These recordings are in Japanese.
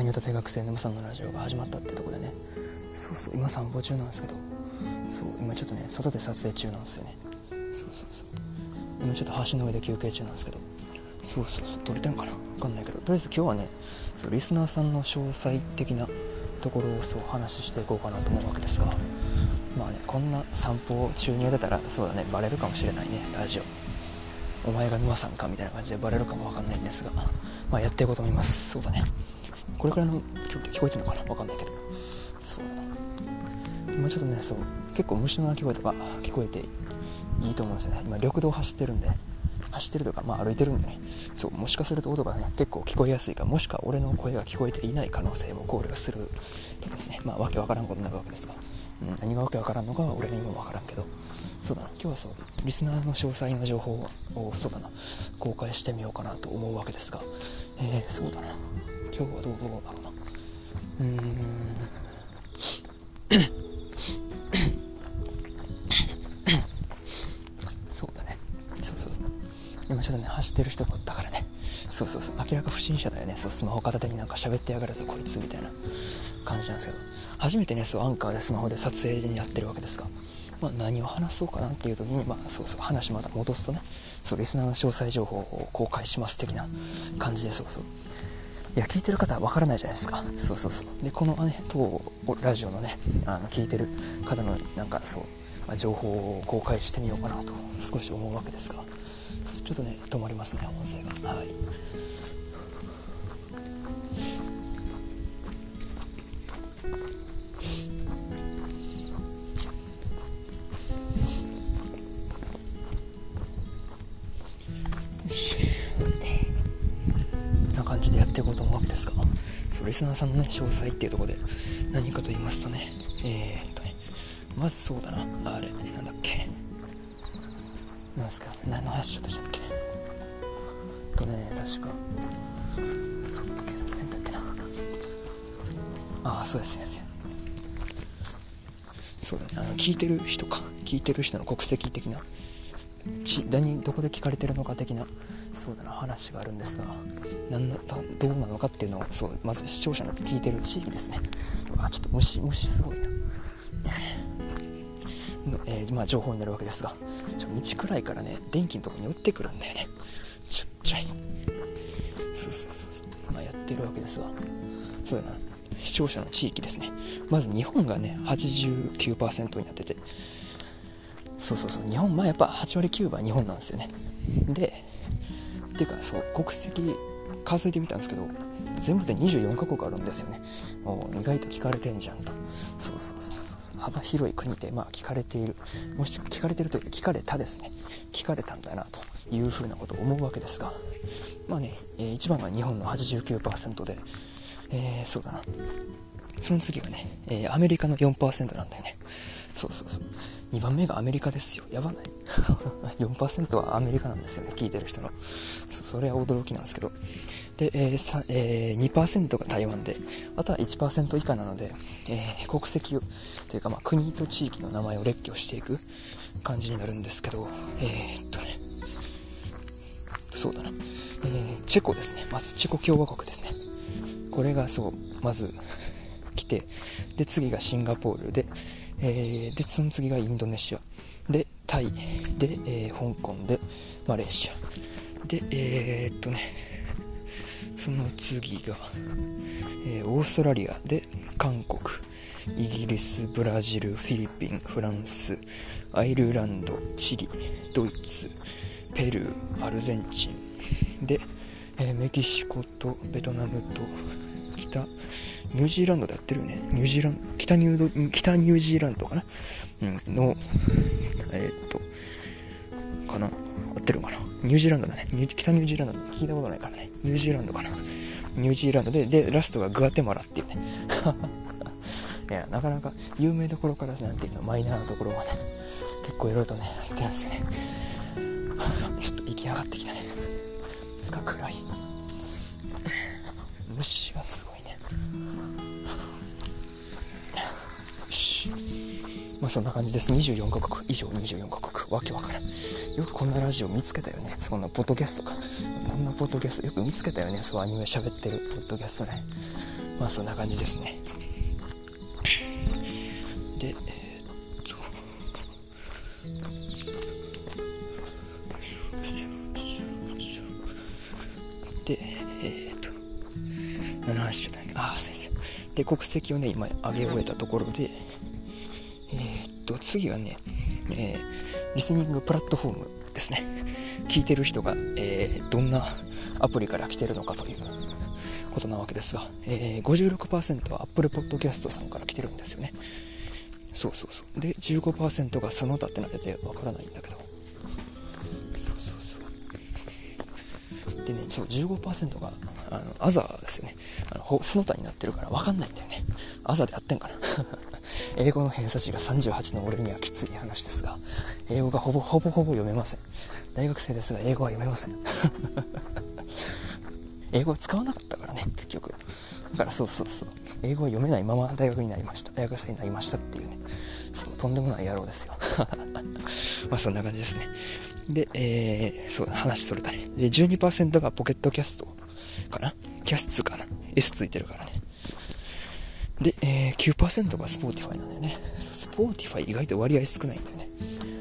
アニオタ定学生沼さんのラジオが始まったってとこでね。そうそう今散歩中なんですけど。そう今ちょっとね外で撮影中なんですよね。そうそうそう。今ちょっと橋の上で休憩中なんですけど。そうそうそう。撮れてんかな？分かんないけど。とりあえず今日はねそうリスナーさんの詳細的なところをそう話していこうかなと思うわけですが。まあねこんな散歩中にやったらそうだねバレるかもしれないねラジオ。お前が沼さんかみたいな感じでバレるかもわかんないんですが。まあやっていこうと思います。そうだね。これからの曲って聞こえてるのかな？わかんないけど。そうだな今ちょっとねそう結構虫の鳴き声とか聞こえていいと思うんですよね。今緑道走ってるんで。走ってるとか、まあ、歩いてるんでね。そうもしかすると音がね結構聞こえやすいかもしくは俺の声が聞こえていない可能性も考慮するとかですね。まあわけわからんことになるわけですが、うん、何がわけわからんのかは俺にもわからんけど。そうだな。今日はそうリスナーの詳細な情報をそうだな公開してみようかなと思うわけですが。えー、そうだな。今日はどうだろうなうーんそうだねそうそうそう今ちょっとね走ってる人がおったからねそうそうそう明らか不審者だよねそうスマホ片手になんか喋ってやがるぞこいつみたいな感じなんですけど初めてねそうアンカーでスマホで撮影にやってるわけですがまあ、何を話そうかなっていう時に、まあ、そうそう話また戻すとねそうリスナーの詳細情報を公開します的な感じでそうそういや聞いてる方は分からないじゃないですか。そうそうそう。でこのね当ラジオのねあの聞いてる方のなんかそう、まあ、情報を公開してみようかなと少し思うわけですがちょっとね止まりますね音声が。はい感じでやっていこうと思うわけですが、そリスナーさんのね、詳細っていうところで何かと言いますとね、えー、っとね、まずそうだな、あれ、なんだっけ？なんですか、何の話ちょっとしたっけ？とね、確か、そうだっけ、何だっけな。ああ、そうですね。そうだね、あの、聞いてる人か、聞いてる人の国籍的な、ち何どこで聞かれてるのか的な。そうだな話があるんですが何のどうなのかっていうのをそうまず視聴者の聞いてる地域ですね。あちょっと虫虫すごいな。の、えー、まあ、情報になるわけですがちょ道くらいからね電気のとこに寄ってくるんだよね。ちっちゃい。そうそうそうそう。まあやってるわけですわ。そうだな。視聴者の地域ですね。まず日本がね89%になってて。そうそうそう。日本まあやっぱ8割9分は日本なんですよね。でっていうかそう国籍数えてみたんですけど全部で24カ国あるんですよね。もう意外と聞かれてんじゃんと。そうそうそうそう幅広い国でまあ聞かれている。もし聞かれてるというか聞かれたですね。聞かれたんだなというふうなことを思うわけですが。まあね、えー、1番が日本の89%でえー、そうだな。その次がね、えー、アメリカの4%なんだよね。そうそうそう。2番目がアメリカですよ。やばない。4%はアメリカなんですよね聞いてる人の。それは驚きなんですけど。で、えーえー、2%が台湾であとは1%以下なので、えー、国籍をというか、まあ、国と地域の名前を列挙していく感じになるんですけどえー、っとね。そうだな、えー、チェコですね。まずチェコ共和国ですね。これがそうまず来てで次がシンガポールで、えー、でその次がインドネシア。でタイで、えー、香港でマレーシア。で、えー、っとね、その次が、えー、オーストラリアで韓国、イギリス、ブラジル、フィリピン、フランス、アイルランド、チリ、ドイツ、ペルー、アルゼンチン。で、えー、メキシコとベトナムと北、ニュージーランドでやってるよね。ニュージーランド、北ニュー北ニュージーランドかな。うん、の、えー、っと、かな。ニュージーランドだね。北ニュージーランド聞いたことないからね。ニュージーランドかな。ニュージーランドで、で、ラストがグアテマラっていうね。いや、なかなか有名どころからなんていうの、マイナーなところまで、結構いろいろとね、入ってるんですよね。ちょっと息上がってきたね。ですか、暗い。虫がすごいね。そんな感じです。24カ国。以上24カ国。わけわからん。よくこんなラジオ見つけたよね。そんなポッドキャストか。こんなポッドキャストよく見つけたよね。そうアニメ喋ってるポッドキャストね。まあそんな感じですねでえー、っとでえー、っと何の話しちゃったああ先生で国籍をね今上げ終えたところで、次はね、えー、リスニングプラットフォームですね。聞いてる人が、えー、どんなアプリから来てるのかということなわけですが、えー、56%は Apple Podcast さんから来てるんですよね。そうそうそう。で15%がその他ってなっててわからないんだけど。そうそうそう。でねそう15%があのアザーですよね。あのその他になってるからわかんないんだよね。アザーでやってんかな。英語の偏差値が38の俺にはきつい話ですが英語がほぼほぼほぼ読めません。大学生ですが英語は読めません。英語を使わなかったからね結局。だからそうそうそう。英語を読めないまま大学になりました。大学生になりましたっていうね。そうとんでもない野郎ですよ。まあそんな感じですね。で、えー、そう話それたねで12%が Pocket Cast かな？ Casts かな？S ついてるからね。で、えー、9%が Spotify なんだよね Spotify 意外と割合少ないんだよね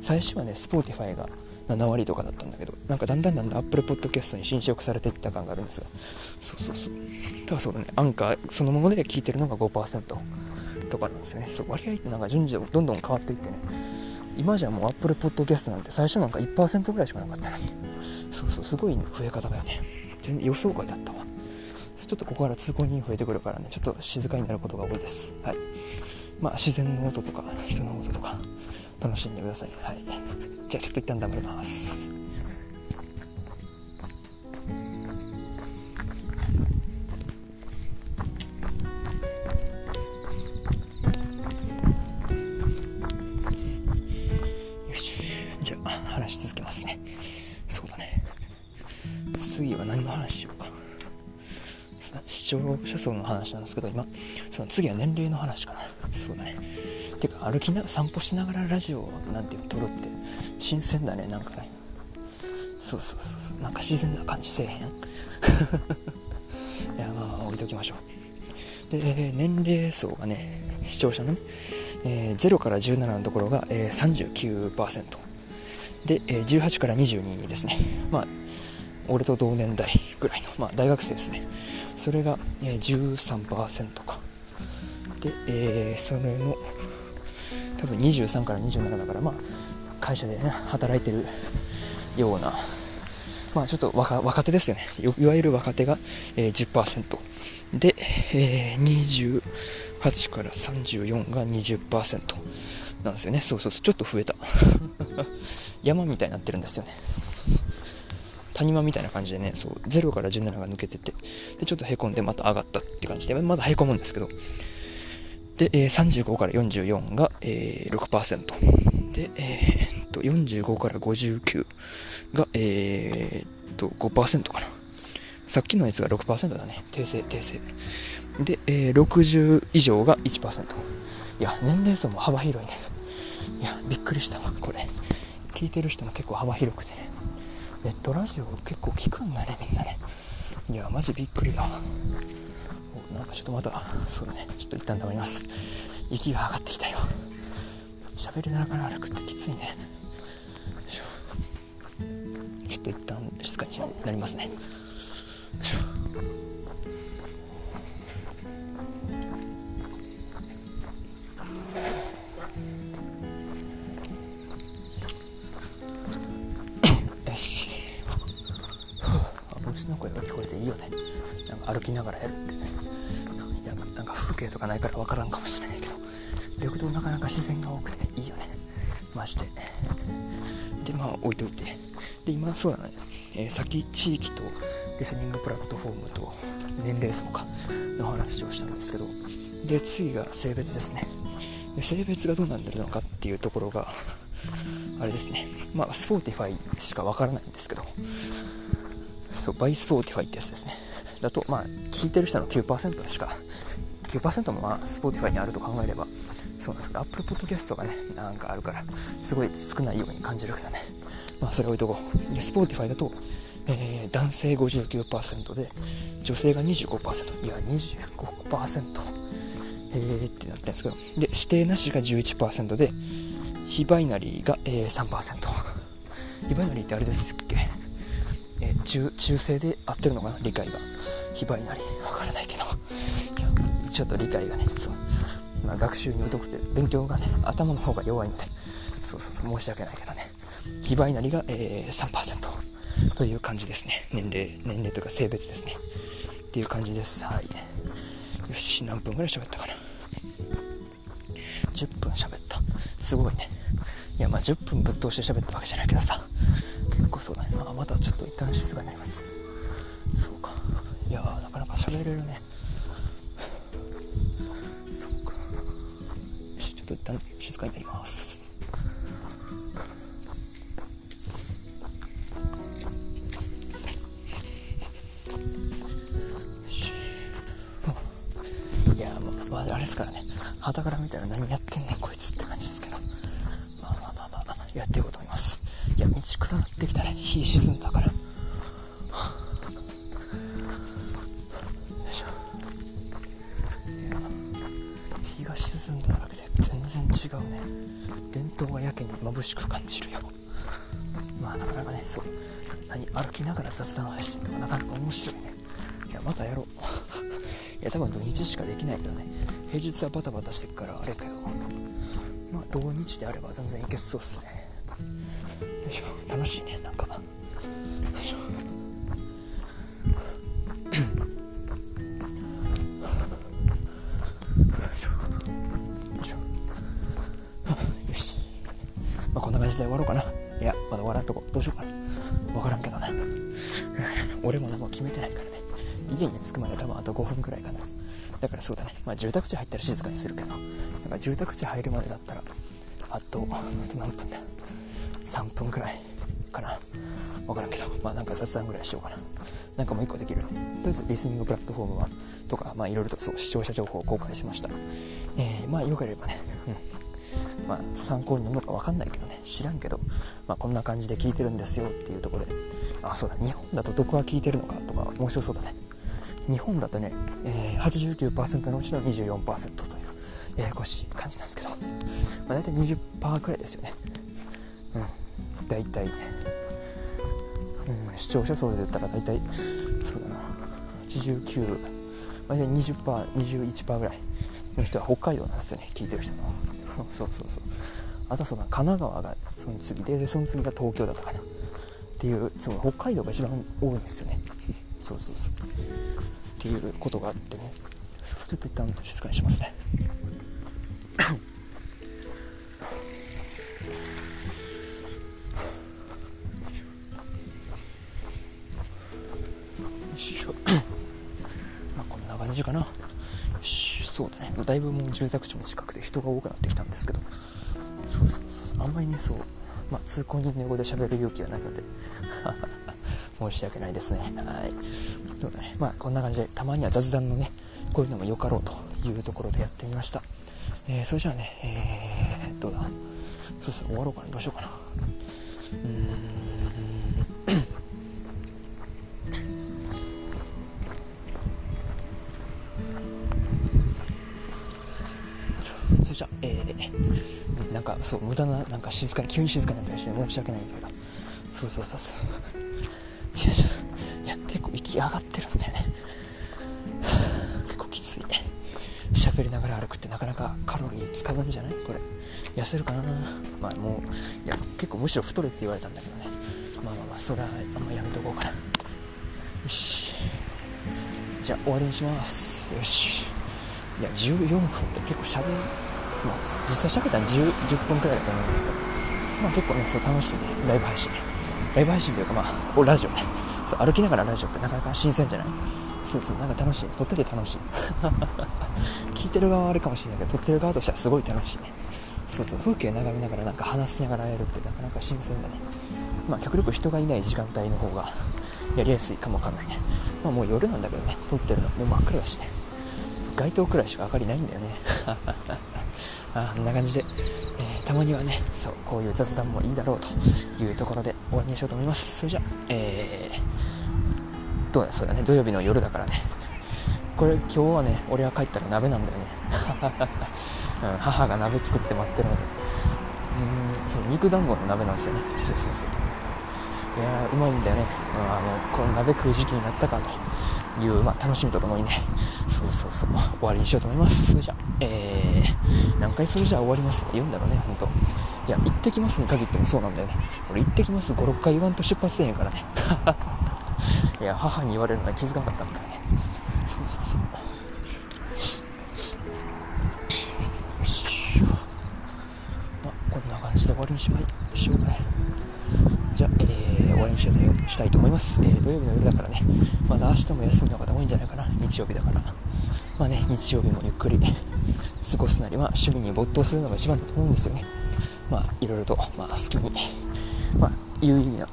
最初はね Spotify が7割とかだったんだけど、なんかだんだんだんだん Apple Podcast に侵食されていった感があるんですが、そうそうそう。ただそうだね、アンカーそのもので聞いてるのが5%とかなんですよね。そう、割合ってなんか順次どんどん変わっていってね、今じゃもう Apple Podcast なんて最初なんか1%ぐらいしかなかったのに、そうそう、すごい増え方だよね。全然予想外だったわ。ちょっとここから通行人増えてくるからね、ちょっと静かになることが多いです。はい。まあ、自然の音とか、人の音とか、楽しんでください。はい。じゃあちょっと一旦黙ります。視聴者層の話なんですけど、今、その次は年齢の話かな。そうだね。てか、歩きな、散歩しながらラジオなんて撮るって新鮮だねなんかね。そうそうそうなんか自然な感じせえへん？いやまあ置いときましょう。で年齢層がね視聴者のね、えー、0から17のところが、えー、39%で、えー、18から22ですね。まあ俺と同年代ぐらいの、まあ、大学生ですね。それが、えー、13%か。で、えー、それの多分23から27だからまあ会社で、ね、働いてるような、まあ、ちょっと若若手ですよね。いわゆる若手が、えー、10%で、えー、28から34が20%なんですよね。そうそうそう。ちょっと増えた。山みたいになってるんですよね。谷間みたいな感じでねそう0から17が抜けててでちょっとへこんでまた上がったって感じでまだへこむんですけど。で、えー、35から44が、えー、6%で、えー、っと45から59が、えー、っと5%かな。さっきのやつが6%だね。訂正訂正。で、えー、60以上が1%いや年齢層も幅広いね。いやびっくりしたわこれ。聞いてる人も結構幅広くてね。ネットラジオ結構聞くんだねみんなね。いやマジびっくりだ。おなんかちょっとまたそうだね。ちょっと一旦黙ります。息が上がってきたよ。喋りながら歩くってきついね。ちょっと一旦静かになりますね。いいよね。なんか歩きながらやるってなんか風景とかないから分からんかもしれないけど。緑道なかなか自然が多くていいよね。マジででまあ置いといて。で今そうだね、えー、先地域とリスニングプラットフォームと年齢層か。の話をしたんですけど。で次が性別ですね。で性別がどうなってるのかっていうところがあれですね。まあ Spotify しかわからないんですけど。そう by Spotify ってやつですね。だとまあ聞いてる人の9%しか9%もまあ Spotify にあると考えればそうなんですけど Apple Podcast がねなんかあるからすごい少ないように感じるけどね。まあそれ置いとこう。で Spotify だとえー、男性59%で女性が25%いや25%えーってなってるんですけど。で指定なしが11%で非バイナリーが、えー、3%非バイナリーってあれですっけ、えー、中中性で合ってるのかな？理解が。非バイナリーわからないけど。いやちょっと理解がねそう、まあ、学習に疎くて勉強がね頭の方が弱いんで。そうそうそう申し訳ないけどね。非バイナリーが、えー、3%という感じですね。年齢年齢というか性別ですね。っていう感じです。はい。よし何分ぐらい喋ったかな？10分喋った。すごいね。いやまあ10分ぶっ通して喋ったわけじゃないけどさ。構そうだちょっと一旦静かになります。そうか。いやなかなか喋れるね。そうか。よしちょっと一旦静かになります。ですからね。旗から見たら何やってんねんこいつって感じですけど。まあまあまあまあやっていこうと思います。や道暗なってきたね日沈んだから。日が沈んだだけで全然違うね。伝統がやけに眩しく感じるよ。まあなかなかねそう。何歩きながら雑談配信とかなかなか面白いね。いやまたやろう。いや多分土日しかできないけどね。平日はバタバタしてるからあれけどまあ土日であれば全然いけそうっすね。しょ楽しいねなんか。よいし。ょよしまあこんな感じで終わろうかな。いやまだ終わらんとこどうしようかな。分からんけどね。俺も何も決めてないからね。家に着くまで多分あと5分くらいかな。だからそうだね、まあ、住宅地入ったら静かにするけど、なんか住宅地入るまでだったら、あと、あと何分だ。?3 分くらいかな。わからんけど、まあなんか雑談ぐらいしようかな。なんかもう一個できる。とりあえずリスニングプラットフォームは、とか、まあいろいろとそう、視聴者情報を公開しました。えー、まあよければね、うん。まあ参考になるのかわかんないけどね、知らんけど、まあこんな感じで聞いてるんですよっていうところで、あ、そうだ、日本だとどこが聞いてるのかとか面白そうだね。日本だとね、えー、89%のうちの24%というややこしい感じなんですけど、まあ、大体20%くらいですよねうん大体、うん、視聴者層で言ったら大体そうだな。89大体 20%21% ぐらいの人は北海道なんですよね聞いてる人の。そうそうそう。あとはその神奈川がその次でその次が東京だったかな。っていうその北海道が一番多いんですよね。そうそうそう。っていうことがあってね。ちょっと一旦静かにしますね。しょ まあこんな感じかなよしそうだねだいぶもう住宅地も近くて人が多くなってきたんですけどそうそうそうあんまりねそうまあ通行人の語で喋る勇気はないので申し訳ないですねはいそうだね。まあ、こんな感じで、たまには雑談のね、こういうのもよかろうというところでやってみました。えー、それじゃあね、えー、どうだ。そうそう、終わろうかな。どうしようかな。そう、無駄な、なんか静かに、急に静かになったりして申し訳ないんだけど、そうそうそうそう。よいしょ。き上がってるんだよね。結構きつい喋りながら歩くってなかなかカロリー使うんじゃない？これ。痩せるかな？まあもういや結構むしろ太れって言われたんだけどね。まあまあまあそれはあんまやめとこうかな。よし。じゃあ終わりにします。よし。いや14分って結構喋るまあ実際喋ったら 10, 10分くらいだと思うんだけど。まあ結構ねそう楽しいね。ライブ配信ね。ライブ配信というかまあラジオね。そう歩きながらラジオってなかなか新鮮じゃない？そうそうなんか楽しい。撮ってて楽しい。聞いてる側はあれかもしれないけど撮ってる側としてはすごい楽しいね。そうそう風景眺めながらなんか話しながらやるってなかなか新鮮だね。まあ極力人がいない時間帯の方がやりやすいかもわかんないね。まあもう夜なんだけどね撮ってるのもう真っ暗だしね。街灯くらいしか明かりないんだよね。あんな感じで、えー、たまにはねそうこういう雑談もいいだろうというところで終わりにしようと思います。それじゃえー、どうだそうだね。土曜日の夜だからね。これ今日はね俺は帰ったら鍋なんだよね、母が鍋作って待ってるので。うんそう肉団子の鍋なんですよね。そうそうそう。いやーうまいんだよね、うん、あのこの鍋食う時期になったかと。いう、まあ、楽しみとともにねそうそうそう終わりにしようと思います。それじゃえー、何回それじゃ終わります？言うんだろうね本当いや行ってきますに限ってもそうなんだよね。俺行ってきます56回言わんと出発せえへんからね。いや母に言われるのは気づかなかったんだからね。そうそうそう。よしまあこんな感じで終わりにしまいしようかねじゃあ、えー、終わりにしようしたいと思います、えー、土曜日の夜だからね。まだ明日も休みの方多いんじゃないかな。日曜日だから。まあね日曜日もゆっくり過ごすなりは趣味に没頭するのが一番だと思うんですよね。まあ、いろいろと、まあ、好きに、まあ、有意義な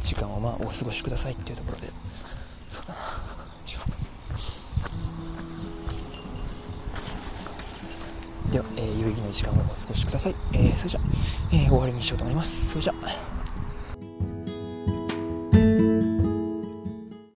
時間を、まあ、お過ごしくださいっていうところで、そうだな。では、えー、有意義な時間をお過ごしください。えー、それじゃあ、えー、終わりにしようと思います。それじゃあ、